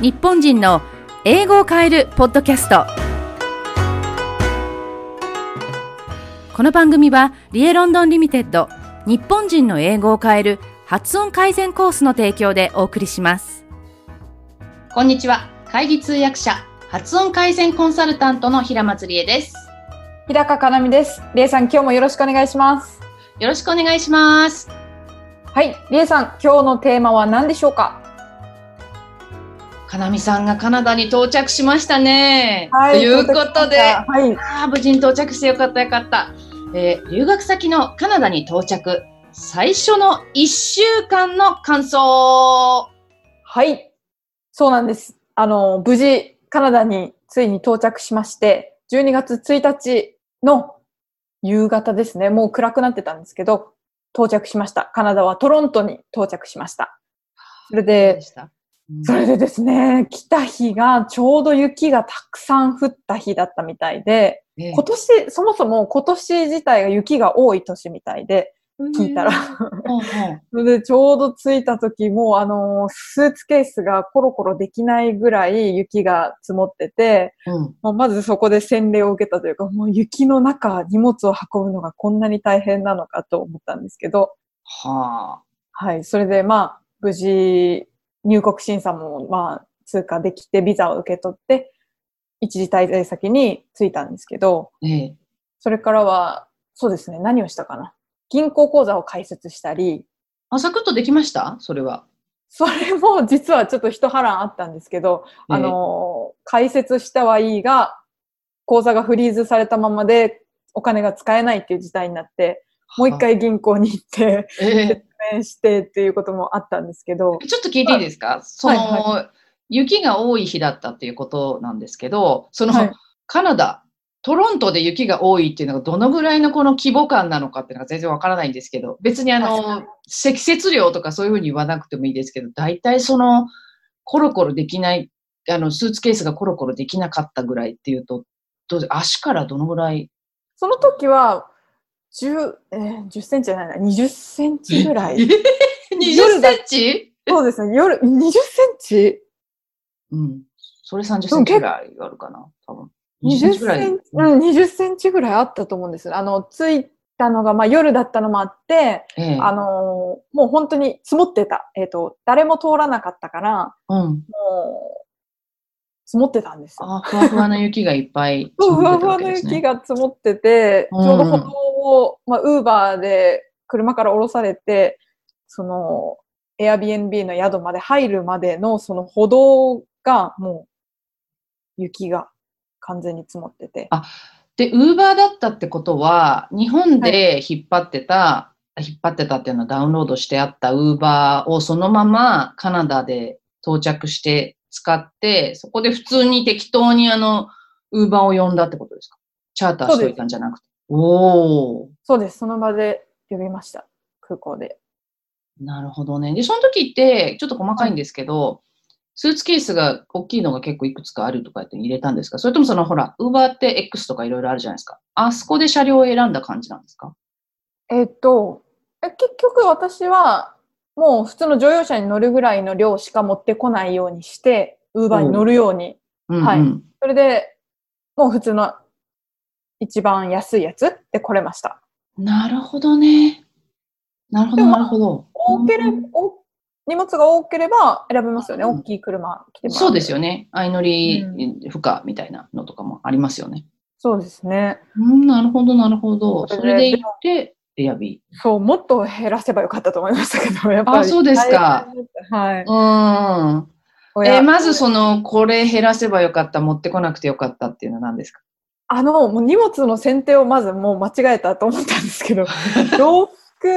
日本人の英語を変えるポッドキャスト。この番組はリエロンドンリミテッド日本人の英語を変える発音改善コースの提供でお送りします。こんにちは。会議通訳者発音改善コンサルタントの平松理恵です。日高かなみです。りえさん、今日もよろしくお願いします。よろしくお願いします。はい、りえさん、今日のテーマは何でしょうか？かなみさんがカナダに到着しましたね、はということではい、あー無事に到着してよかったよかった、えー留学先のカナダに到着。最初の1週間の感想。はい、そうなんです。あの、無事、カナダについに到着しまして、12月1日の夕方ですね、もう暗くなってたんですけど、到着しました。カナダはトロントに到着しました。それで、した、それでですね、来た日がちょうど雪がたくさん降った日だったみたいで、え今年、そもそも今年自体が雪が多い年みたいで、聞いたら。それ でちょうど着いた時もうあの、スーツケースがコロコロできないぐらい雪が積もってて、うん。まあまずそこで洗礼を受けたというか、もう雪の中、荷物を運ぶのがこんなに大変なのかと思ったんですけど、はあ。はい。それでまあ、無事、入国審査もまあ、通過できて、ビザを受け取って、一時滞在先に着いたんですけど、ええ。それからは、そうですね、何をしたかな。銀行口座を開設したり、あサクッとできました？それは。それも実はちょっと一波乱あったんですけど、ええ。あの、開設したはいいが、口座がフリーズされたままでお金が使えないっていう事態になって、もう一回銀行に行って、ええ説明してっていうこともあったんですけど、ちょっと聞いていいですか、その、は雪が多い日だったっていうことなんですけど、その、はい。カナダ、トロントで雪が多いっていうのがどのぐらいのこの規模感なのかっていうのが全然わからないんですけど、別にあの、積雪量とかそういうふうに言わなくてもいいですけど、大体その、コロコロできない、あの、スーツケースがコロコロできなかったぐらいっていうと、どうで足からどのぐらい？その時は、10、えー10センチじゃないな、20センチぐらい。20センチ？そうですね、夜、20センチ？うん。それ30センチぐらいあるかな、多分。20ぐらい。センチ、うん、20センチぐらいあったと思うんです。あの、着いたのが、まあ夜だったのもあって、ええあのーもう本当に積もってた。えっ、と、誰も通らなかったから、うん。もう、積もってたんですよ。あ、ふわふわな雪がいっぱい積ふもってたわ ふわの。雪が積もってて、うんちょうど歩道を、まあ、ウーバーで車から降ろされて、その、Airbnb の宿まで入るまでのその歩道がもう雪が完全に積もってて。で、ウーバーだったってことは、日本で引っ張ってた、引っ張ってたっていうのはダウンロードしてあったウーバーをそのままカナダで到着して使って、そこで普通に適当にあの、ウーバーを呼んだってことですか？チャーターしといたんじゃなくて。おー。そうです。その場で呼びました。空港で。なるほどね。で、その時って、ちょっと細かいんですけど、スーツケースが大きいのが結構いくつかあるとかって入れたんですか？それともそのほら、ウーバーって X とかいろいろあるじゃないですか。あそこで車両を選んだ感じなんですか？えっと、え結局私はもう普通の乗用車に乗るぐらいの量しか持ってこないようにして、ウーバーに乗るように。うん、うん。はいそれで、もう普通の一番安いやつで来れました。なるほどね。なるほど、なるほど。多ければ、お荷物が多ければ選べますよね。うん大きい車来てもらそうですよ。よね。相乗りう負荷みたいなのとかもありますよね。そうですね。うん、なるほど、なるほど。それで行って、エアビそう、もっと減らせばよかったと思いましたけど、やっぱり。あそうですか。はい。ー。うん。親えーまずその、これ減らせばよかった、持ってこなくてよかったっていうのは何ですか？あの、もう荷物の選定をまずもう間違えたと思ったんですけど、洋服、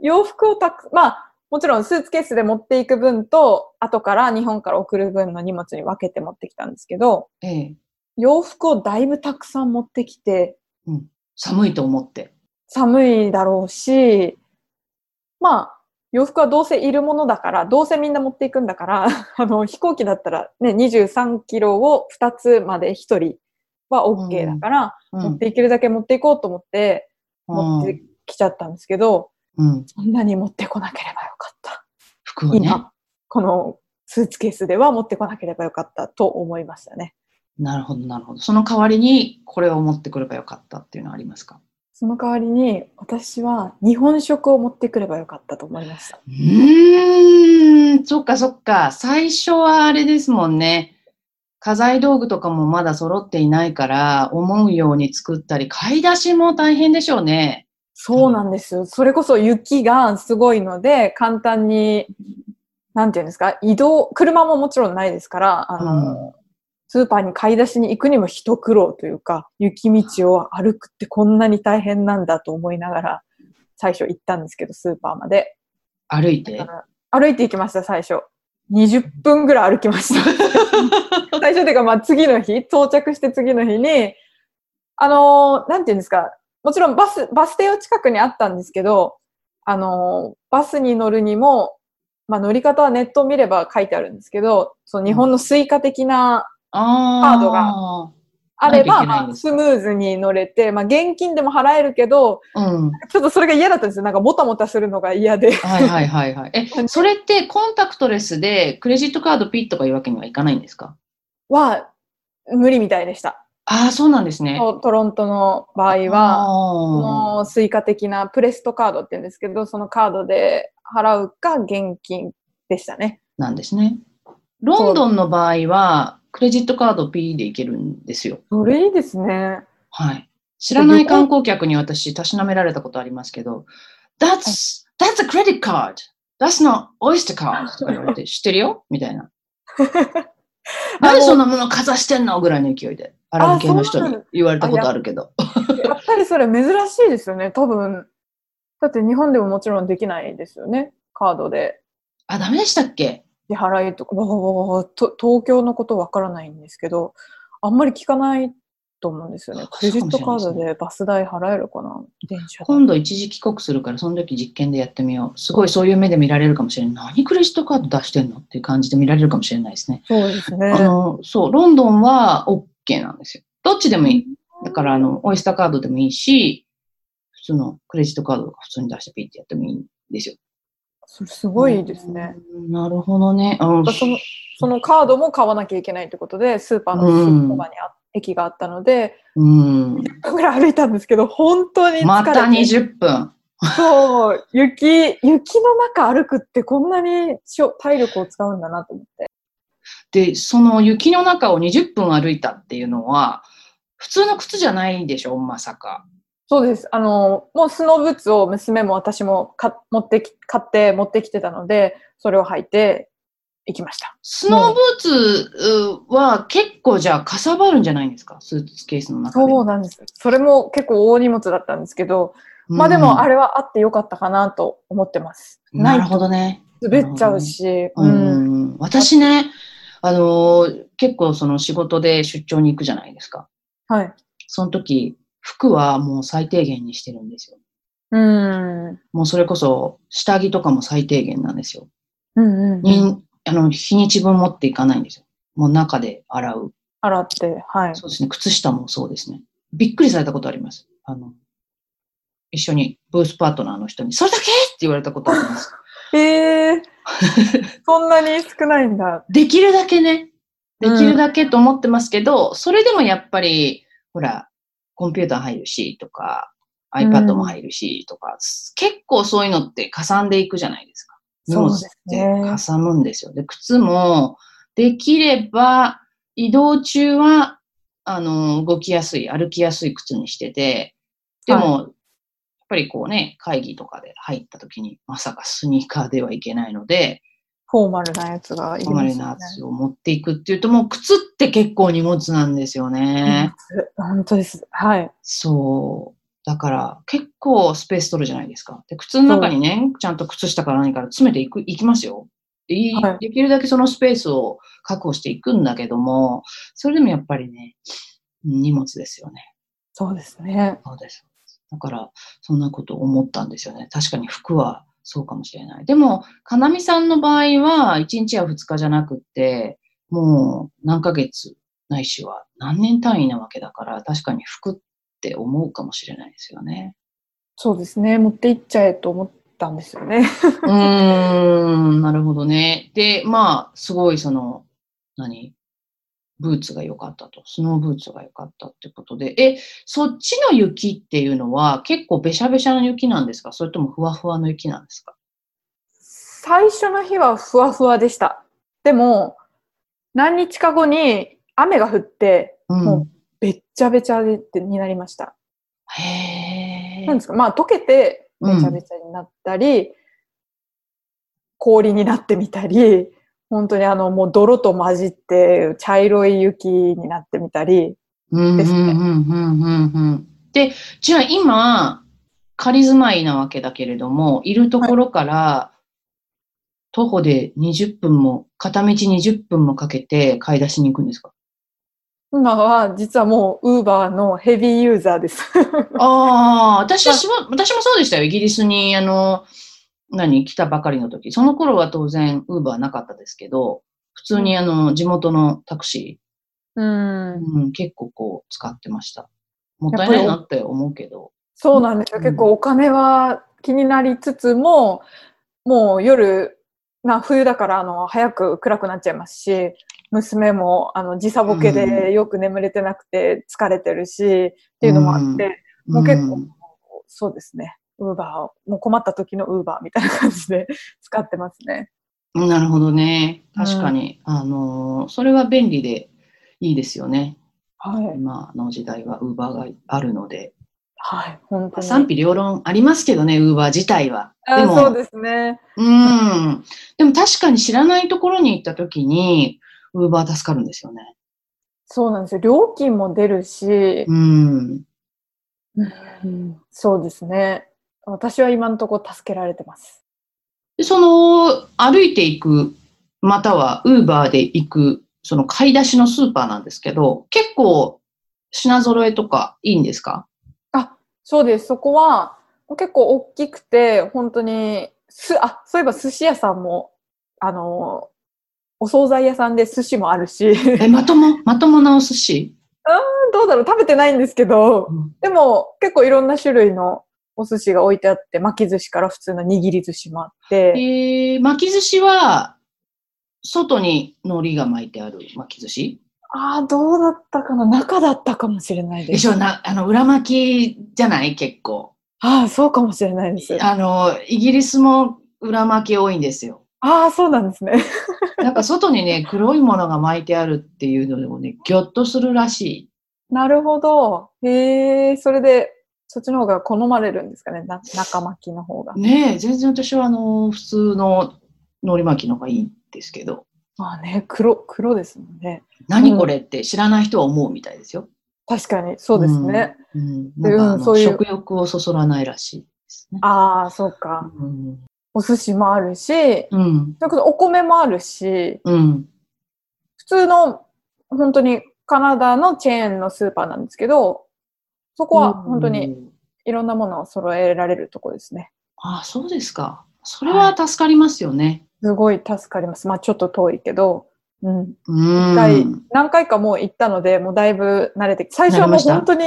洋服をたく、まあ、もちろんスーツケースで持っていく分と、後から日本から送る分の荷物に分けて持ってきたんですけど、ええ洋服をだいぶたくさん持ってきて、寒いと思って。寒いだろうし、まあ、洋服はどうせいるものだから、どうせみんな持っていくんだから、あの、飛行機だったらね、23キロを2つまで1人は OK だから、うん持っていけるだけ持っていこうと思って、持ってきちゃったんですけど、うん。そんなに持ってこなければよかった。服をね。今、このスーツケースでは持ってこなければよかったと思いましたね。なるほど、なるほど。その代わりにこれを持ってくればよかったっていうのはありますか？その代わりに私は日本食を持ってくればよかったと思いました。うーん、そっかそっか。最初はあれですもんね。家財道具とかもまだ揃っていないから、思うように作ったり、買い出しも大変でしょうね。そうなんですよ。それこそ雪がすごいので、簡単に、なんていうんですか、移動、車ももちろんないですから、あの、スーパーに買い出しに行くにも一苦労というか、雪道を歩くってこんなに大変なんだと思いながら、最初行ったんですけど、スーパーまで。歩いて？歩いて行きました、最初。20分ぐらい歩きました。最初というか、まあ次の日、到着して次の日に、あのーなんていうんですか、もちろんバス、バス停は近くにあったんですけど、あのーバスに乗るにも、まあ乗り方はネットを見れば書いてあるんですけど、その日本のスイカ的なあカードがあれば、まあスムーズに乗れて、まあ現金でも払えるけど、うん。ちょっとそれが嫌だったんですよ。なんかもたもたするのが嫌で。はいはいはいはい。え、それって contactless でクレジットカードピッとかいうわけにはいかないんですか？は、無理みたいでした。ああ、そうなんですね。トトロントの場合は、あそのスイカ的なプレストカードって言うんですけど、そのカードで払うか現金でしたね。ーなんですね。ロンドンの場合は、クレジットカード P でいけるんですよ。それいいですね。はい。知らない観光客に私、たしなめられたことありますけど、That's, that's a credit card! That's not oyster card! とか言われて、知ってるよ？みたいな。なんでそんなものかざしてんの？ぐらいの勢いで、アラブ系の人に言われたことあるけど。やっぱりそれ珍しいですよね、多分。だって日本でももちろんできないですよね。カードであ、ダメでしたっけ？支払いとか、わわわわと東京のことわからないんですけど、あんまり聞かないと思うんですよね。クレジットカードでバス代払えるかな？電車代今度一時帰国するから、その時実験でやってみよう。すごいそういう目で見られるかもしれない。何クレジットカード出してんのっていう感じで見られるかもしれないですね。そうですね。あの、そう、ロンドンは OK なんですよ。どっちでもいい。だから、あの、オイスターカードでもいいし、普通のクレジットカードとか普通に出してピッてやってもいいんですよ。それすごいですね。うん。なるほどね。うんそのそのカードも買わなきゃいけないってことで、スーパーのそばにあ、駅があったので、うん。10分ぐらい歩いたんですけど、本当に疲れて。また20分。そう、雪、雪の中歩くってこんなにしょ体力を使うんだなと思って。で、その雪の中を20分歩いたっていうのは、普通の靴じゃないでしょまさか。そうです。あの、もうスノーブーツを娘も私もか持ってき、買って持ってきてたので、それを履いて行きました。スノーブーツうは結構じゃあかさばるんじゃないんですか？スーツケースの中で。そうなんです。それも結構大荷物だったんですけど、まあでもあれ、れはあってよかったかなと思ってます。なるほどね。滑っちゃうし、ううん。ん、私ね、あのー結構その仕事で出張に行くじゃないですか。はい。その時、服はもう最低限にしてるんですよ。うん。もうそれこそ下着とかも最低限なんですよ。うんうん。にあの日にち分持っていかないんですよ。もう中で洗う。洗って、はい。そうですね。靴下もそうですね。びっくりされたことあります。あの、一緒にブースパートナーの人に、それだけ？って言われたことあります。ええ そんなに少ないんだ。できるだけね、できるだけと思ってますけど、それでもやっぱり、ほら、コンピューター入るし、とか、iPad も入るし、とか、結構そういうのってかさんでいくじゃないですか。荷物っそうですてねかさむんですよ。で、靴も、できれば、移動中は、あの、動きやすい、歩きやすい靴にしてて、でも、やっぱりこうね、会議とかで入った時に、まさかスニーカーではいけないので、フォーマルなやつがいりフォーマル。なやつを持っていくっていうと、もう靴って結構荷物なんですよね。本当です。はい。そう。だから、結構スペース取るじゃないですか。で、靴の中にね、ちゃんと靴下から何から詰めていく、いきますよ。ではいできるだけそのスペースを確保していくんだけども、それでもやっぱりね、荷物ですよね。そうですね。そうです。だから、そんなこと思ったんですよね。確かに服はそうかもしれない。でも、かなみさんの場合は、1日や2日じゃなくって、もう何ヶ月ないしは何年単位なわけだから、確かに服って思うかもしれないですよね。そうですね。持って行っちゃえと思ったんですよね。うーん、なるほどね。で、まあ、すごいその、何？ブーツが良かったと。スノーブーツが良かったってことで。え、そっちの雪っていうのは結構べしゃべしゃの雪なんですか？それともふわふわの雪なんですか？最初の日はふわふわでした。でも、何日か後に雨が降って、うん。もうべっちゃべちゃでになりました。へーなんですか？まあ溶けてべちゃべちゃになったり、氷になってみたり、本当にあのもう泥と混じって茶色い雪になってみたり、うんですねうんうんうんうんうんで、じゃあ今、仮住まいなわけだけれども、いるところから、徒歩で20分も、片道20分もかけて買い出しに行くんですか？今は実はもうウーバーのヘビーユーザーです。ああ、私はしも、私もそうでしたよ。イギリスに、あの、何、来たばかりの時。その頃は当然、ウーバーなかったですけど、普通にあの、地元のタクシうんー、うん、結構こう、使ってました。もったいないなって思うけど。そうなんですよ。うん結構お金は気になりつつも、もう夜、な冬だからあの早く暗くなっちゃいますし、娘もあの時差ボケでよく眠れてなくて疲れてるし、っていうのもあって、もう結構、そうですね。ウーバーを、もう困った時のウーバーみたいな感じで 使ってますね。うんなるほどね。確かに。あのー、それは便利でいいですよね。はい。今の時代はウーバーがあるので。はい。本当に。賛否両論ありますけどね、ウーバー自体は。でも、あそうですね。うん。でも確かに知らないところに行った時に、ウーバー助かるんですよね。そうなんですよ。料金も出るし、うん。うんそうですね。私は今のところ助けられてます。で、その、歩いていく、またはウーバーで行く、その買い出しのスーパーなんですけど、結構品揃えとかいいんですか？そうです。そこは結構大きくて、本当に、す、あ、そういえば寿司屋さんも、あの、お惣菜屋さんで寿司もあるし、え、まとも、まともなお寿司？どうだろう。食べてないんですけど、うん。でも結構いろんな種類のお寿司が置いてあって、巻き寿司から普通の握り寿司もあって、えー、巻き寿司は、外に海苔が巻いてある巻き寿司？ああ、どうだったかな？中だったかもしれないで。ですしょな、あの、裏巻きじゃない？結構。ああ、そうかもしれないです。ああの、イギリスも裏巻き多いんですよ。あ、そうなんですね。なんか外にね、黒いものが巻いてあるっていうのでもね、ぎょっとするらしい。なるほど。へえ、それで、そっちの方が好まれるんですかね？な中巻きの方が。ねえ、全然私はあの、普通の海苔巻きの方がいいんですけど、まあね、黒、黒ですもんね。何これって知らない人は思うみたいですよ。確かに、そうですね。うん。なんそういう食欲をそそらないらしいですね。ああ、そうか。うん。お寿司もあるし、うん。それこそお米もあるし、うん。普通の、本当にカナダのチェーンのスーパーなんですけど、そこは本当にうん。いろんなものを揃えられるとこですね。ああ、そうですか。それは助かりますよね。すごい助かります。まあちょっと遠いけど、うん。うん。一回、何回かもう行ったので、もうだいぶ慣れてき最初はもう本当に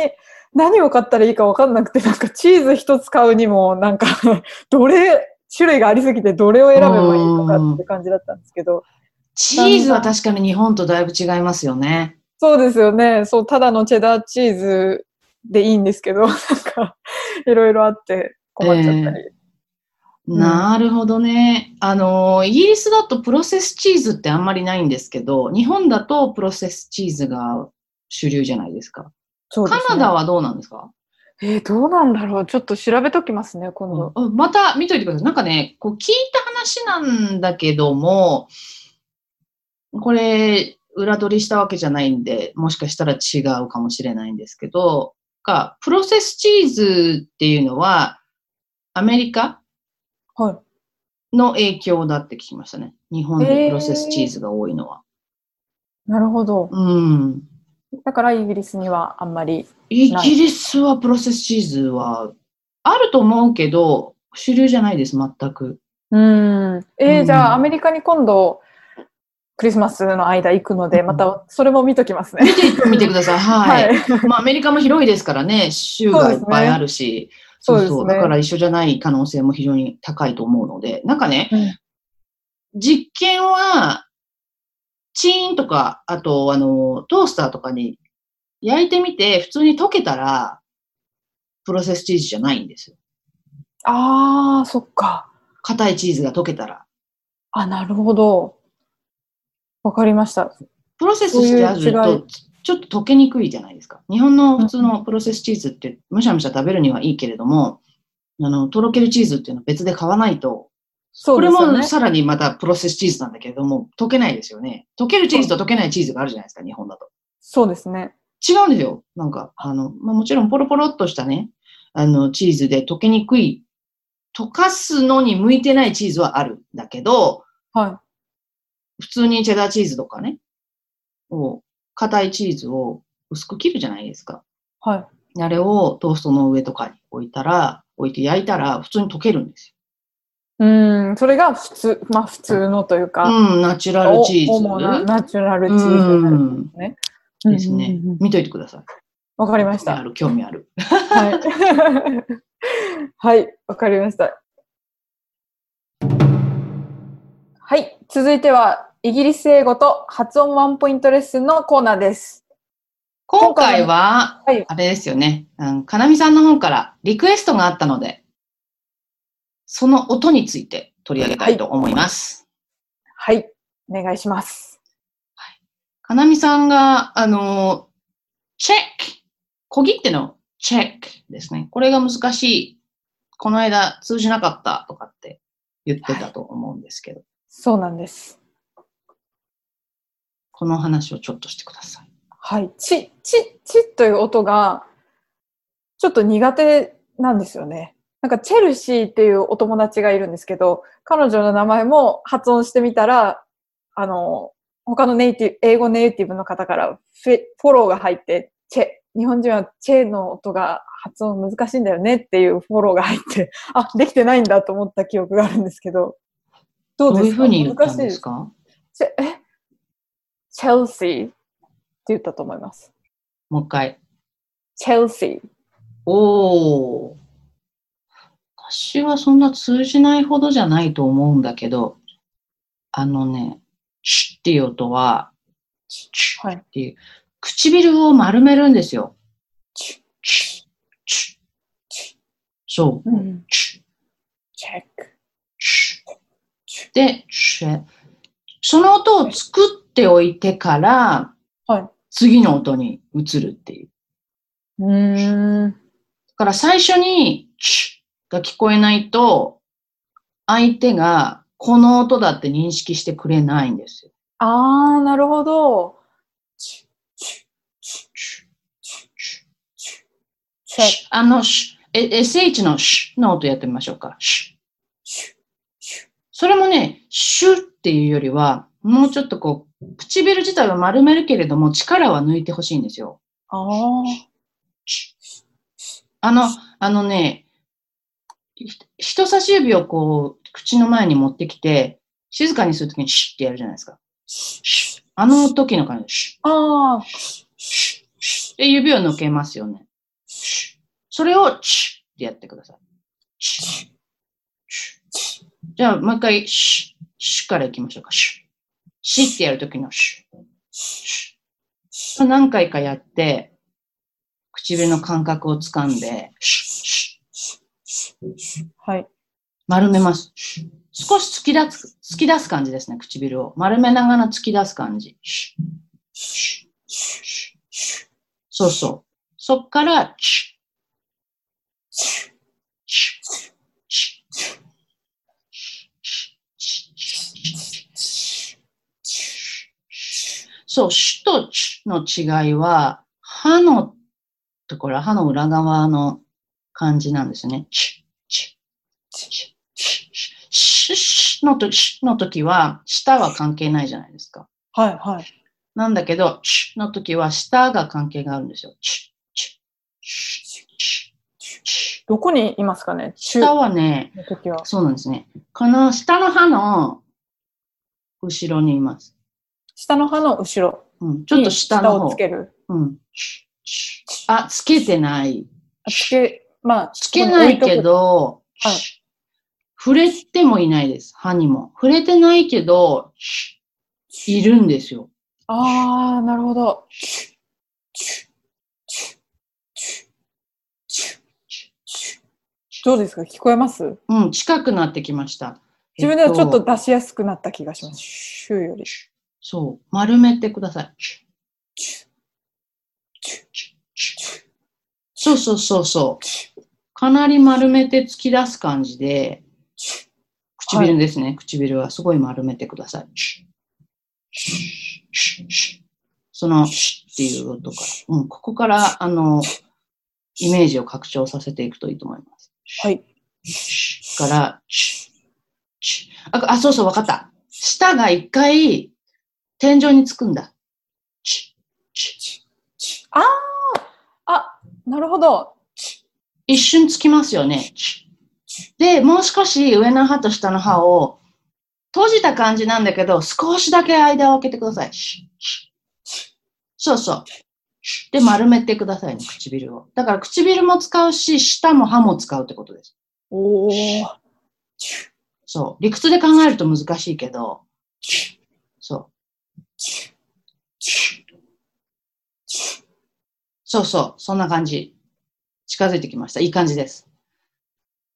何を買ったらいいか分かんなくて、なんかチーズ一つ買うにも、なんか、どれ、種類がありすぎてどれを選べばいいのかって感じだったんですけど、チーズは確かに日本とだいぶ違いますよね。そうですよね。そう、ただのチェダーチーズでいいんですけど、なんか、いろいろあって困っちゃったり。んなるほどね。あの、イギリスだとプロセスチーズってあんまりないんですけど、日本だとプロセスチーズが主流じゃないですか。そうですねカナダはどうなんですか？えーどうなんだろうちょっと調べときますね、今度。うんまた見といてください。なんかね、こう聞いた話なんだけども、これ、裏取りしたわけじゃないんで、もしかしたら違うかもしれないんですけど、がプロセスチーズっていうのは、アメリカはい。の影響だって聞きましたね。日本でプロセスチーズが多いのは。なるほど。うん。だからイギリスにはあんまり。イギリスはプロセスチーズはあると思うけど、主流じゃないです、全く。うん。えーうんじゃあアメリカに今度、クリスマスの間行くので、うんまたそれも見ときますね。見てください。はい。はい。まあ、アメリカも広いですからね、州がいっぱいあるし、そうですね。だから一緒じゃない可能性も非常に高いと思うので、なんかね、うん実験は、チーンとか、あと、あの、トースターとかに焼いてみて、普通に溶けたら、プロセスチーズじゃないんですよ。ああ、そっか。硬いチーズが溶けたら。あ、なるほど。わかりました。プロセスしてあると、ちょっと溶けにくいじゃないですか。日本の普通のプロセスチーズって、むしゃむしゃ食べるにはいいけれども、あの、とろけるチーズっていうのは別で買わないと、これそうですよねも。さらにまたプロセスチーズなんだけれども、溶けないですよね。溶けるチーズと溶けないチーズがあるじゃないですか、日本だと。そうですね。違うんですよ。なんか、あの、まあ、もちろんポロポロっとしたね、あの、チーズで溶けにくい、溶かすのに向いてないチーズはあるんだけど、は普通にチェダーチーズとかね、を、硬いチーズを薄く切るじゃないですか。い。はい。あれをトーストの上とかに置いたら、置いて焼いたら普通に溶けるんですうーん、それが普通、まあ普通のというよ。か、うん、ナチュラルチーズ。お主なナチュラルチーズになるんですね。ですね。見といてください。わかりました。興味ある、興味ある。はい。はい、わかりました。はい、続いては、イギリス英語と発音ワンポイントレッスンのコーナーです。今回は、はいあれですよね。うん、かなみさんの方からリクエストがあったので、その音について取り上げたいと思います。はい、お願いします。かなみさんが、あの、チェック。小切手のチェックですね。これが難しい。この間通じなかったとかって言ってたと思うんですけど、そうなんです。この話をちょっとしてください。はい、チ、チ、チという音が、ちょっと苦手なんですよね。なんか、チェルシーっていうお友達がいるんですけど、彼女の名前も発音してみたら、あの、他のネイティブ、英語ネイティブの方からフェフォローが入って、チェ、日本人はチェの音が発音難しいんだよねっていうフォローが入って、あ、できてないんだと思った記憶があるんですけど、どうどういうですか？ふうに言ったんですか？チェえ？チェルシーって言ったと思います。もう一回。チェルシー。おー。私はそんな通じないほどじゃないと思うんだけど、あのね、チッっていう音は、チッはい。っていう、唇を丸めるんですよ。チチッ、チッ、そう。うん。チッ、チェック。チッ。で、チェその音を作っておいてから、はい。次の音に移るっていう。うーん。だから最初に、チッが聞こえないと、相手がこの音だって認識してくれないんですよ。あー、なるほど。あの、SH のシュの音やってみましょうか。シそれもね、シュっていうよりは、もうちょっとこう、唇自体は丸めるけれども、力は抜いてほしいんですよ。あー。あの、あのね、ひ人差し指をこう、口の前に持ってきて、静かにするときにシュってやるじゃないですか。シュあの時の感じでシュあー。シュシュで、指を抜けますよね。それをチュってやってください。じゃあ、もう一回、シュシュからいきましょうか。シュシってやるときのシュシュ何回かやって、唇の感覚をつかんで、シュシュはい。丸めます。少し突き出す、突き出す感じですね、唇を。丸めながら突き出す感じ。そうそう。そっから、チュチュチュチュそう、シュとチュの違いは、歯のところ、歯の裏側の感じなんですね。チュチュチュチュシュシュのとシュの時は、舌は関係ないじゃないですか。はい、はい。なんだけど、チュの時は舌が関係があるんですよ。チュチュチュチュチュどこにいますかね？中下はね。そうなんですね。この下の歯の後ろにいます。下の歯の後ろうん、ちょっと下の方にをつ。ける。うん、あ、つけてない。あつけ、まあ、つけないけど、はい触れてもいないです。歯にも。触れてないけど、いるんですよ。ああ、なるほど。どうですか？聞こえます？うん、近くなってきました。自分ではちょっと出しやすくなった気がします。シューより。そう、丸めてください。そうそうそうそう。かなり丸めて突き出す感じで、唇ですね。唇はすごい丸めてください。その、っていう音から。うん、ここから、あの、イメージを拡張させていくといいと思います。はい。から、あ、あそうそう、わかった。舌が一回、天井につくんだ。あああ、なるほど。一瞬つきますよね。で、もう少し上の歯と下の歯を閉じた感じなんだけど、少しだけ間を空けてください。そうそう。で、丸めてくださいね、唇を。だから唇も使うし、舌も歯も使うってことです。おお。そう。理屈で考えると難しいけど、そう。そうそう。そんな感じ。近づいてきました。いい感じです。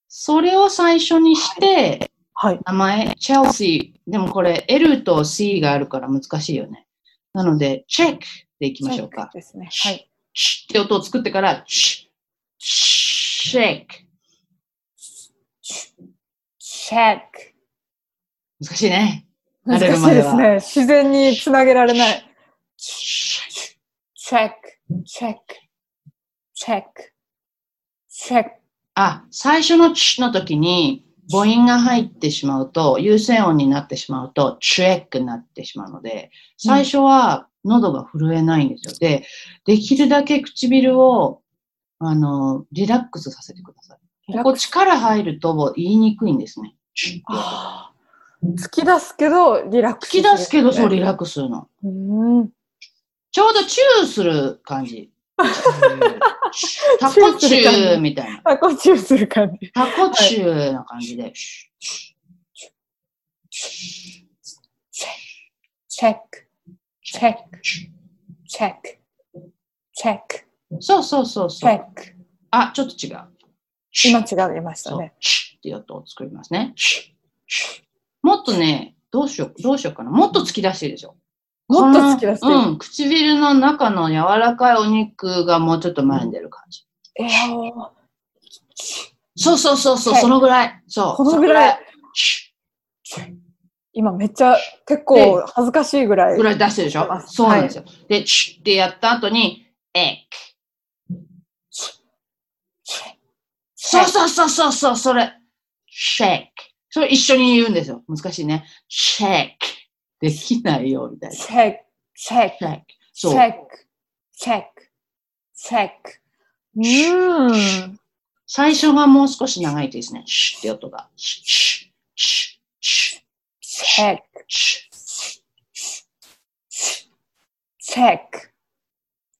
それを最初にして、はい。名前、チェルシー。でもこれ L と C があるから難しいよね。なので、チェックでいきましょうか。ですね。はい。チッって音を作ってから、チッ、チェック。チェック。難しいね。難慣れるしまではいですね。自然につなげられない。チェックチェック。チェック。チェック。チェック。あ、最初のチの時に母音が入ってしまうと、優先音になってしまうと、チェックになってしまうので、最初は喉が震えないんですよ。で、できるだけ唇を、あの、リラックスさせてください。ここ力入ると言いにくいんですね。突き出すけど、リラックス突き出すけど、そうリラッククスするの。ス。うん。ちょうど チューする感じ。タコチューみたいな。タコチューする感じ。タコチューな感じで。チェック。チェック。チェック。チェック。そうそうそうチそう。ェック。あ、ちょっと違う。今違いましたね。、チッっていう音を作りますね。もっとね、どうしよう、どうしようかな。もっと突き出していいでしょ。もっと突き出してうん、唇の中の柔らかいお肉がもうちょっと前に出る感じ。えーそうそうそうそう、はいそのぐらい。そう。このぐらい今めっちゃ結構恥ずかしいぐらい。ぐらい出してるでしょ？あそうなんですよ。で、チッってやった後に、エック。そうそうそうそうそう、それ。シェック。それ一緒に言うんですよ。難しいね。シェック。できないよ、みたいな。チェック。チェック。シェック。チ。ェック。チェック。チェック。うーん。最初がもう少し長いですね。シュッって音が。シュッシュッシュチェック。チェック。ッ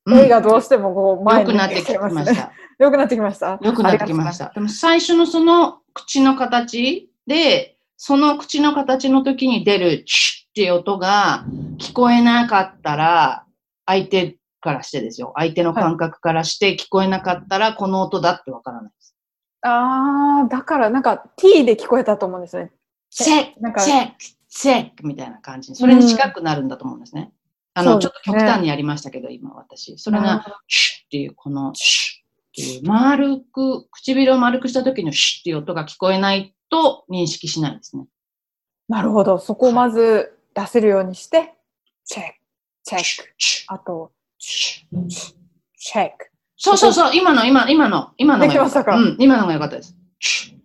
うん映画どうしてもこう前に良くなってきまし。た。良くなってきました。良くなってきました。でも最初のその口の形で、その口の形の時に出るチュッっていう音が聞こえなかったら、相手からしてですよ。相手の感覚からして聞こえなかったら、この音だってわからないです。ああ、だからなんか T で聞こえたと思うんですね。チェックなんかチェック、チェックみたいな感じ。それに近くなるんだと思うんですね。あの、ちょっと極端にやりましたけど、今私。それが、シュッっていう、この、シュッっていう、丸く、唇を丸くした時のシュッっていう音が聞こえないと認識しないんですね。なるほど。そこをまず出せるようにして、チェック、チェック。あと、チェック。そうそうそう、今の、今、今の、今のできましたか？うん、今のが良かったです。チ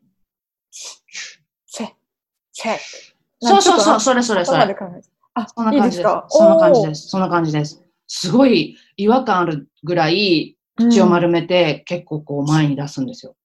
ェック、チェック。そうそうそう、う。それそれそれ。あ、そんない感じです。そんな感じですす。そんな感じです。すごい違和感あるぐらい、口をうん丸めて、結構こう前に出すんですよ。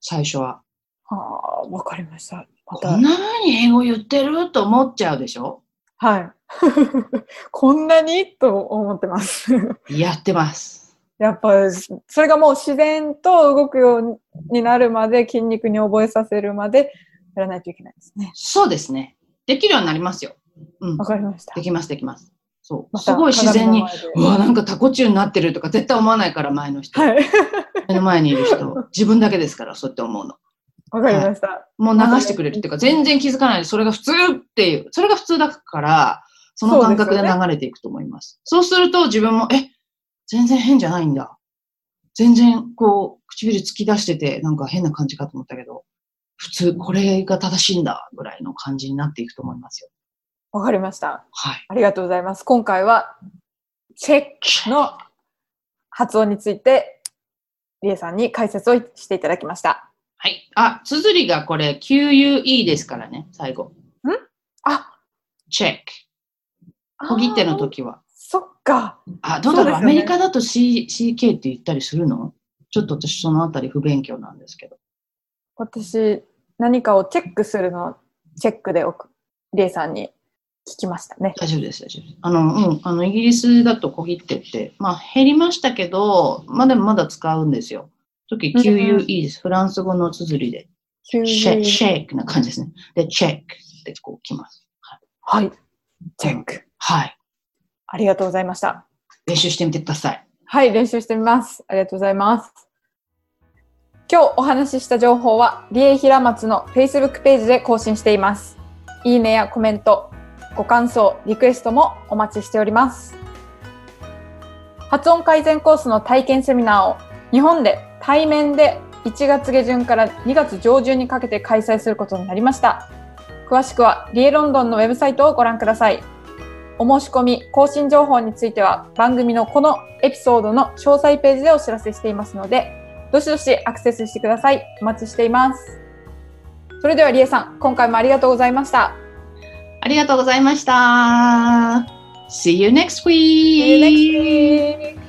最初は。はあ、わかりました。こん、な風に英語言ってると思っちゃうでしょ？はい。こんなに？と思ってます。やってます。やっぱ、それがもう自然と動くようになるまで、筋肉に覚えさせるまでやらないといけないですね。そうですね。できるようになりますよ。うんわ。かりましたで。きます、できます。そう。すごい自然に、うわ、なんかタコ中になってるとか絶対思わないから、前の人。はい。目の前にいる人。自分だけですから、そうやって思うの。わかりました。もう流してくれるっていうか、全然気づかないで、それが普通っていう、それが普通だから、その感覚で流れていくと思います。そうすると自分も、え、全然変じゃないんだ。全然、こう、唇突き出してて、なんか変な感じかと思ったけど、普通、これが正しいんだ、ぐらいの感じになっていくと思いますよ。わかりました。はい。ありがとうございます。今回は、チェックの発音について、リエさんに解説をしていただきました。はい。あ、綴りがこれ、QUE ですからね、最後。あ、チェック。小切手の時は。そっか。あ、どうだろう、ねアメリカだと C CK って言ったりするの？ちょっと私そのあたり不勉強なんですけど。私、何かをチェックするの？をチェックでおく、リエさんに聞きましたね。大丈夫です、大丈夫です。あの、うん、あの、イギリスだと小切手って、まあ減りましたけど、まあでもまだ使うんですよ。時うん QUE です。フランス語の綴りで。急シェにシェイクな感じですね。で、チェックってこう来ます。はい。チェック。はい。ありがとうございました。練習してみてください。はい、練習してみます。ありがとうございます。今日お話しした情報は、リエ平松の Facebook ページで更新しています。いいねやコメント、ご感想、リクエストもお待ちしております。発音改善コースの体験セミナーを日本で対面で1月下旬から2月上旬にかけて開催することになりました。詳しくはリエロンドンのウェブサイトをご覧ください。お申し込み、更新情報については番組のこのエピソードの詳細ページでお知らせしていますので、どしどしアクセスしてください。お待ちしています。それではリエさん、今回もありがとうございました。ありがとうございました。See you next week! See you next week!